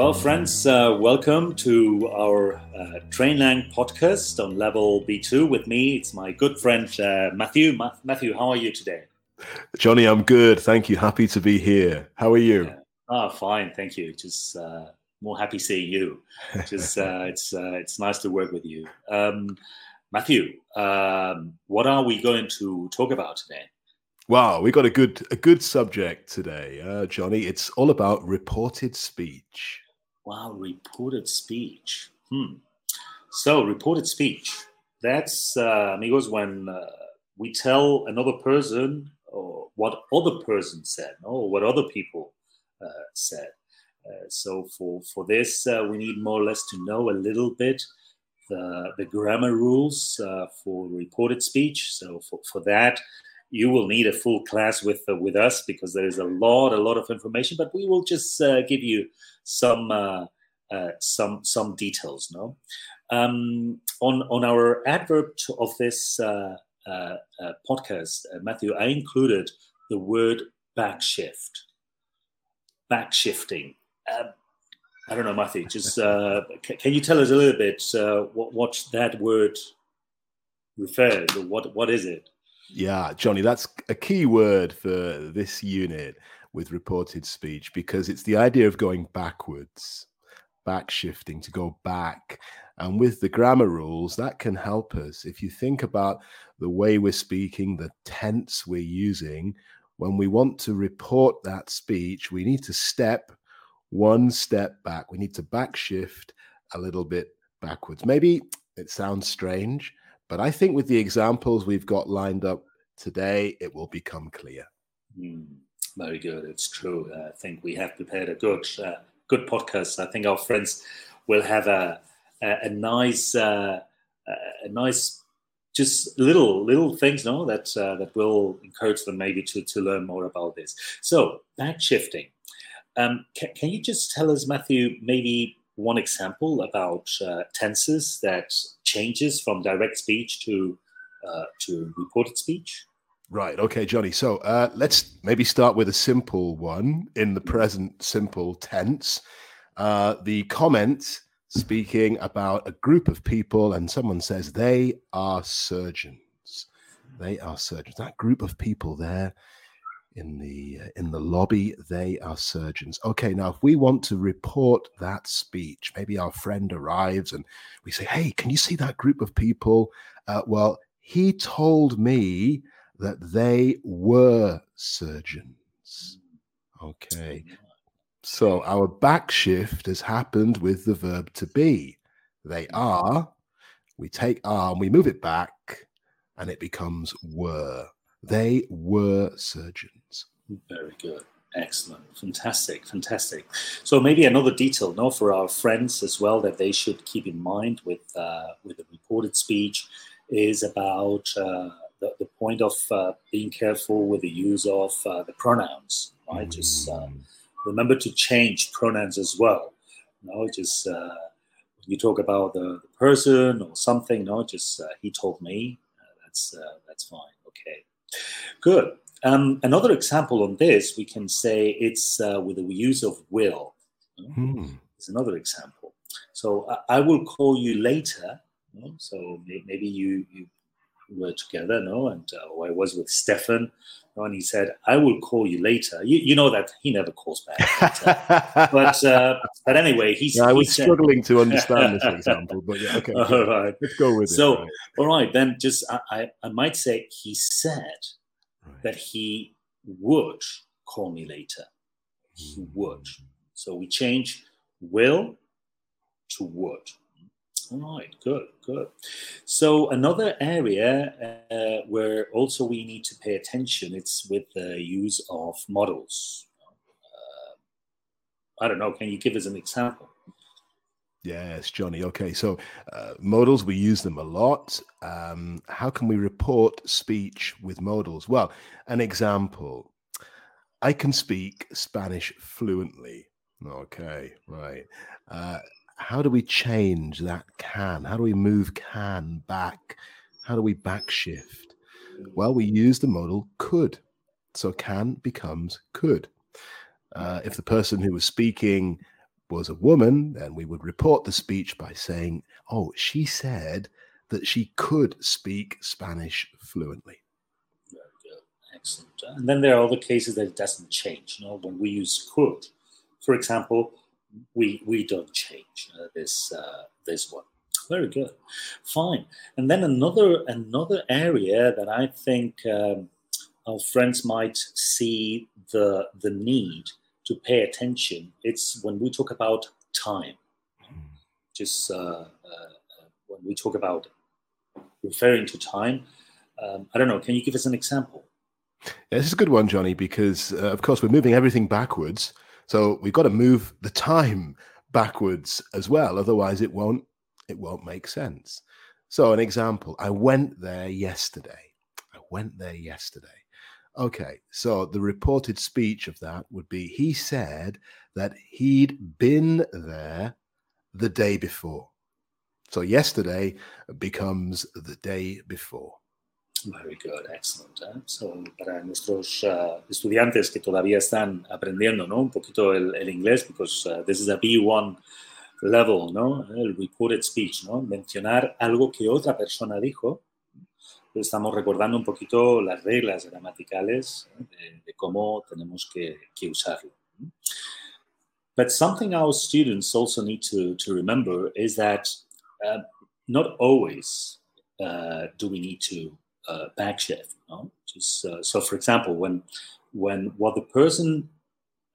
Well, friends, uh, welcome to our uh, TrainLang podcast on level B2 with me. It's my good friend uh, Matthew. Ma- Matthew, how are you today? Johnny, I'm good. Thank you. Happy to be here. How are you? Yeah. Oh, fine. Thank you. Just uh, more happy seeing you. Just uh, it's uh, it's nice to work with you. Um, Matthew, um, what are we going to talk about today? Wow, we got a good a good subject today, uh, Johnny. It's all about reported speech. Wow, reported speech. Hmm. So reported speech. That's uh, amigos when uh, we tell another person or what other person said, or what other people uh, said. Uh, so for for this, uh, we need more or less to know a little bit the the grammar rules uh, for reported speech. So for for that you will need a full class with uh, with us because there is a lot a lot of information but we will just uh, give you some uh, uh some some details no? Um, on on our adverb of this uh, uh, podcast matthew i included the word backshift backshifting. Um, i don't know matthew just can you tell us a little bit what, what that word refers or what what is it yeah, Johnny, that's a key word for this unit with reported speech because it's the idea of going backwards, back shifting to go back. And with the grammar rules, that can help us. If you think about the way we're speaking, the tense we're using, when we want to report that speech, we need to step one step back. We need to back shift a little bit backwards. Maybe it sounds strange, but I think with the examples we've got lined up today, it will become clear. Mm, very good. It's true. Uh, I think we have prepared a good, uh, good podcast. I think our friends will have a a, a nice, uh, a nice, just little little things, no, that uh, that will encourage them maybe to to learn more about this. So back shifting. Um, can, can you just tell us, Matthew, maybe one example about uh, tenses that changes from direct speech to uh, to reported speech? Right. Okay, Johnny. So uh, let's maybe start with a simple one in the present simple tense. Uh, the comment speaking about a group of people, and someone says they are surgeons. They are surgeons. That group of people there in the uh, in the lobby. They are surgeons. Okay now if we want to report that speech maybe our friend arrives and we say hey can you see that group of people? Uh, well he told me that they were surgeons. Okay. So our back shift has happened with the verb to be. They are we take are and we move it back and it becomes were they were surgeons. Very good. Excellent. Fantastic. Fantastic. So maybe another detail, no, for our friends as well that they should keep in mind with uh, with the reported speech is about uh, the, the point of uh, being careful with the use of uh, the pronouns. Right. Mm. Just uh, remember to change pronouns as well. No, just uh, you talk about the, the, person or something. No, just he told me. that's that's fine. Okay. Good. Um, another example on this, we can say it's uh, with the use of will. Hmm. It's another example. So uh, I will call you later. So maybe you, you were together, no? And uh, I was with Stefan, and he said, "I will call you later." You, you know that he never calls back. But uh, but, uh, but, anyway, he's. Yeah, I was he struggling to understand this example, but yeah, okay. All right, let's go with so, it. So, all right, then just I, I, I might say he said right. that he would call me later. He would. So we change will to would. All right, good, good. So another area uh, where also we need to pay attention, it's with the use of modals. Uh, I don't know. Can you give us an example? Yes, Johnny. Okay, so uh, modals, we use them a lot. Um, how can we report speech with modals? Well, an example I can speak Spanish fluently. Okay, right. Uh, how do we change that can? How do we move can back? How do we backshift? Well, we use the modal could. So can becomes could. Uh, if the person who was speaking was a woman, then we would report the speech by saying, oh, she said that she could speak Spanish fluently. Very good. Excellent. And then there are other cases that it doesn't change. You know, when we use could, for example, we we don't change uh, this uh, this one. Very good, fine. And then another another area that I think um, our friends might see the the need to pay attention. It's when we talk about time. Just uh, uh, uh, when we talk about referring to time. Um, I don't know. Can you give us an example? Yeah, this is a good one, Johnny, because uh, of course we're moving everything backwards. So we've got to move the time backwards as well. Otherwise, it won't it won't make sense. So, an example: I went there yesterday. I went there yesterday. Okay, so the reported speech of that would be: He said that he'd been there the day before. So yesterday becomes the day before. Very good, excellent. ¿eh? So, para nuestros uh, estudiantes que todavía están aprendiendo, ¿no? Un poquito el, el inglés, because uh, this is a B1 level, ¿no? El reported speech, ¿no? Mencionar algo que otra persona dijo. Estamos recordando un poquito las reglas gramaticales de, de cómo tenemos que, que usarlo. But something our students also need to, to remember is that uh, not always uh, do we need to uh, backshift. No? Just uh, so, for example, when when what the person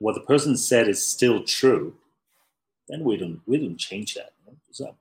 what the person said is still true, then we don't we don't change that. No? So I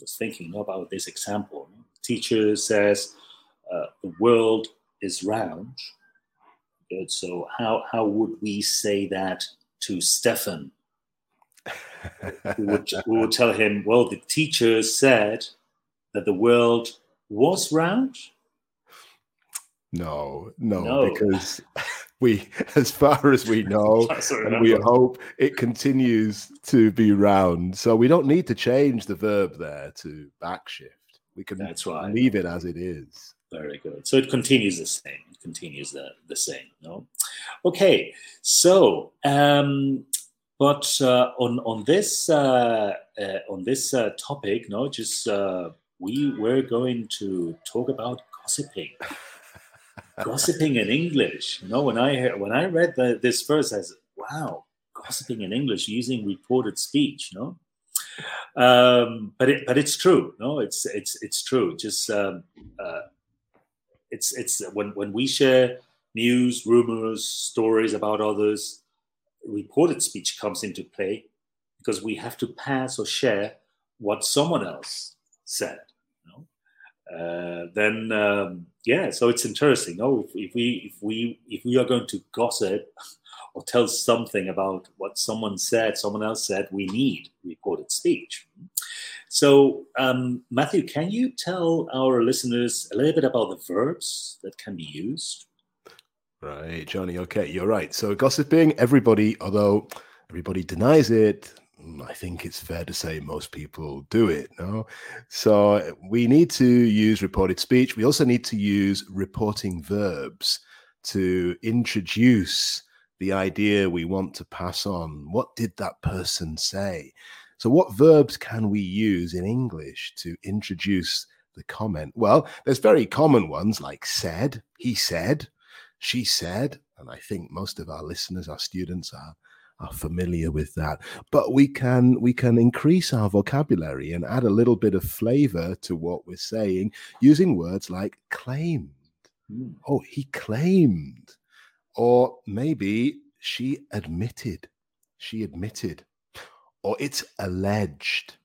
was thinking about this example. No? Teacher says uh, the world is round. Good. So how how would we say that to Stefan? we, would, we would tell him, well, the teacher said that the world was round. No, no, no. because we, as far as we know, and we hope it continues to be round. So we don't need to change the verb there to backshift. We can That's right. leave it as it is. Very good. So it continues the same. It continues the, the same. No. Okay. So um, but uh, on on this uh, uh, on this uh, topic, no, just uh, we were going to talk about gossiping. gossiping in English. You know, when I heard, when I read the, this verse, I said, "Wow, gossiping in English using reported speech." You know, um, but it, but it's true. No, it's it's it's true. Just um, uh, it's it's when when we share news, rumors, stories about others reported speech comes into play because we have to pass or share what someone else said. Uh, then um, yeah, so it's interesting. No, if, if, we if we if we are going to gossip or tell something about what someone said, someone else said, we need recorded speech. So, um, Matthew, can you tell our listeners a little bit about the verbs that can be used? Right, Johnny. Okay, you're right. So gossiping, everybody, although everybody denies it, I think it's fair to say most people do it. No, so we need to use reported speech. We also need to use reporting verbs to introduce the idea we want to pass on. What did that person say? So, what verbs can we use in English to introduce the comment? Well, there's very common ones like said, he said, she said, and I think most of our listeners, our students are are familiar with that but we can we can increase our vocabulary and add a little bit of flavor to what we're saying using words like claimed mm. oh he claimed or maybe she admitted she admitted or it's alleged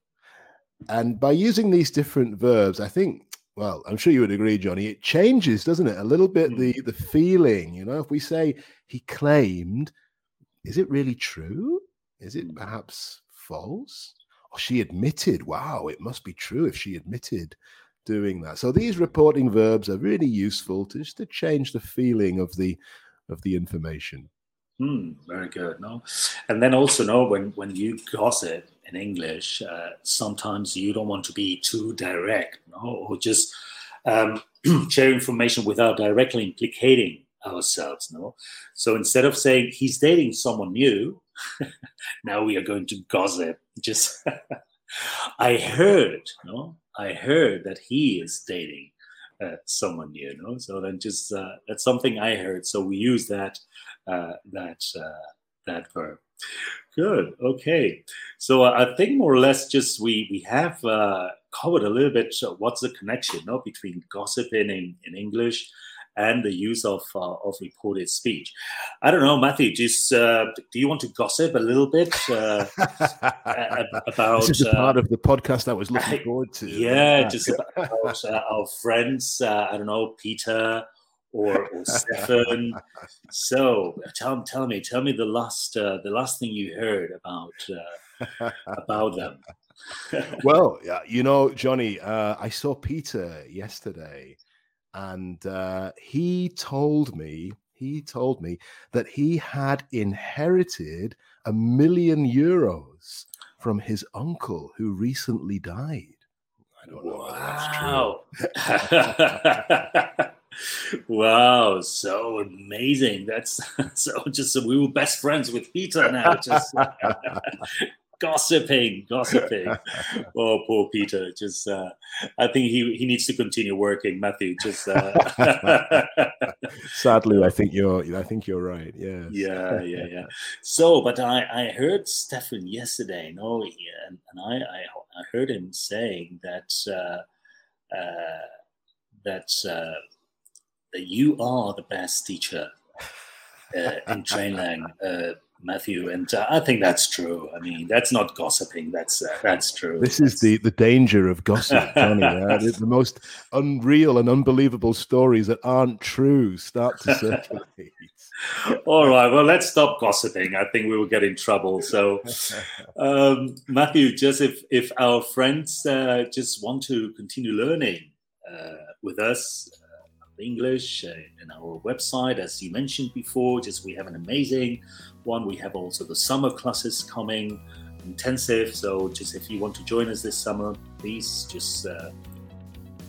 and by using these different verbs i think well, I'm sure you would agree, Johnny. It changes, doesn't it? A little bit mm. the the feeling. You know, if we say he claimed, is it really true? Is it mm. perhaps false? Or she admitted. Wow, it must be true if she admitted doing that. So these reporting verbs are really useful to just to change the feeling of the of the information. Hmm, very good. No, and then also know when when you gossip in English, uh, sometimes you don't want to be too direct, no, or just um, share information without directly implicating ourselves. No, so instead of saying he's dating someone new, now we are going to gossip. Just I heard, no, I heard that he is dating uh, someone new, no. So then just uh, that's something I heard. So we use that uh, that uh, that verb. Good. Okay. So uh, I think more or less just we we have uh, covered a little bit what's the connection, no, between gossiping in, in English and the use of uh, of reported speech. I don't know, Matthew. Just uh, do you want to gossip a little bit uh, about? This is a part of the podcast I was looking forward to. Yeah, just about uh, our friends. Uh, I don't know, Peter or, or Stefan. so tell tell me, tell me the last uh, the last thing you heard about about them. well, you know, Johnny, I saw Peter yesterday and uh, he told me he told me that he had inherited a million euros from his uncle who recently died. I don't know wow. that's true. wow, so amazing. That's so just we were best friends with Peter now. Just gossiping, gossiping. oh, poor Peter. Just, uh, I think he, he needs to continue working. Matthew, just. Uh... Sadly, I think you're. I think you're right. Yeah. Yeah, yeah, yeah. So, but I, I heard Stefan yesterday. No, and, and I, I, I heard him saying that uh, uh, that uh, that you are the best teacher in Trainlang. Uh, Matthew, and uh, I think that's true. I mean, that's not gossiping. That's uh, that's true. This is the the danger of gossip, Johnny. uh, the, the, most unreal and unbelievable stories that aren't true start to circulate. All right, well, let's stop gossiping. I think we will get in trouble. So, um, Matthew, just if if our friends uh, just want to continue learning uh, with us. English in our website, as you mentioned before. Just we have an amazing one. We have also the summer classes coming, intensive. So just if you want to join us this summer, please just uh,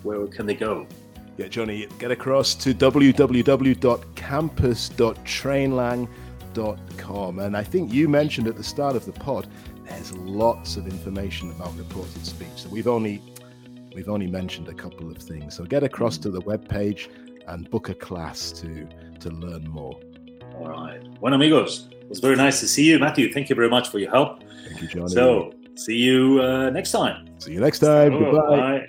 where can they go? Yeah, Johnny, get across to www.campus.trainlang.com. And I think you mentioned at the start of the pod, there's lots of information about reported speech. that we've only we've only mentioned a couple of things. So get across to the webpage and book a class to to learn more. All right. Bueno, amigos, it was very nice to see you. Matthew, thank you very much for your help. Thank you, Johnny. So, see you uh, next time. See you next time. Goodbye. Bye.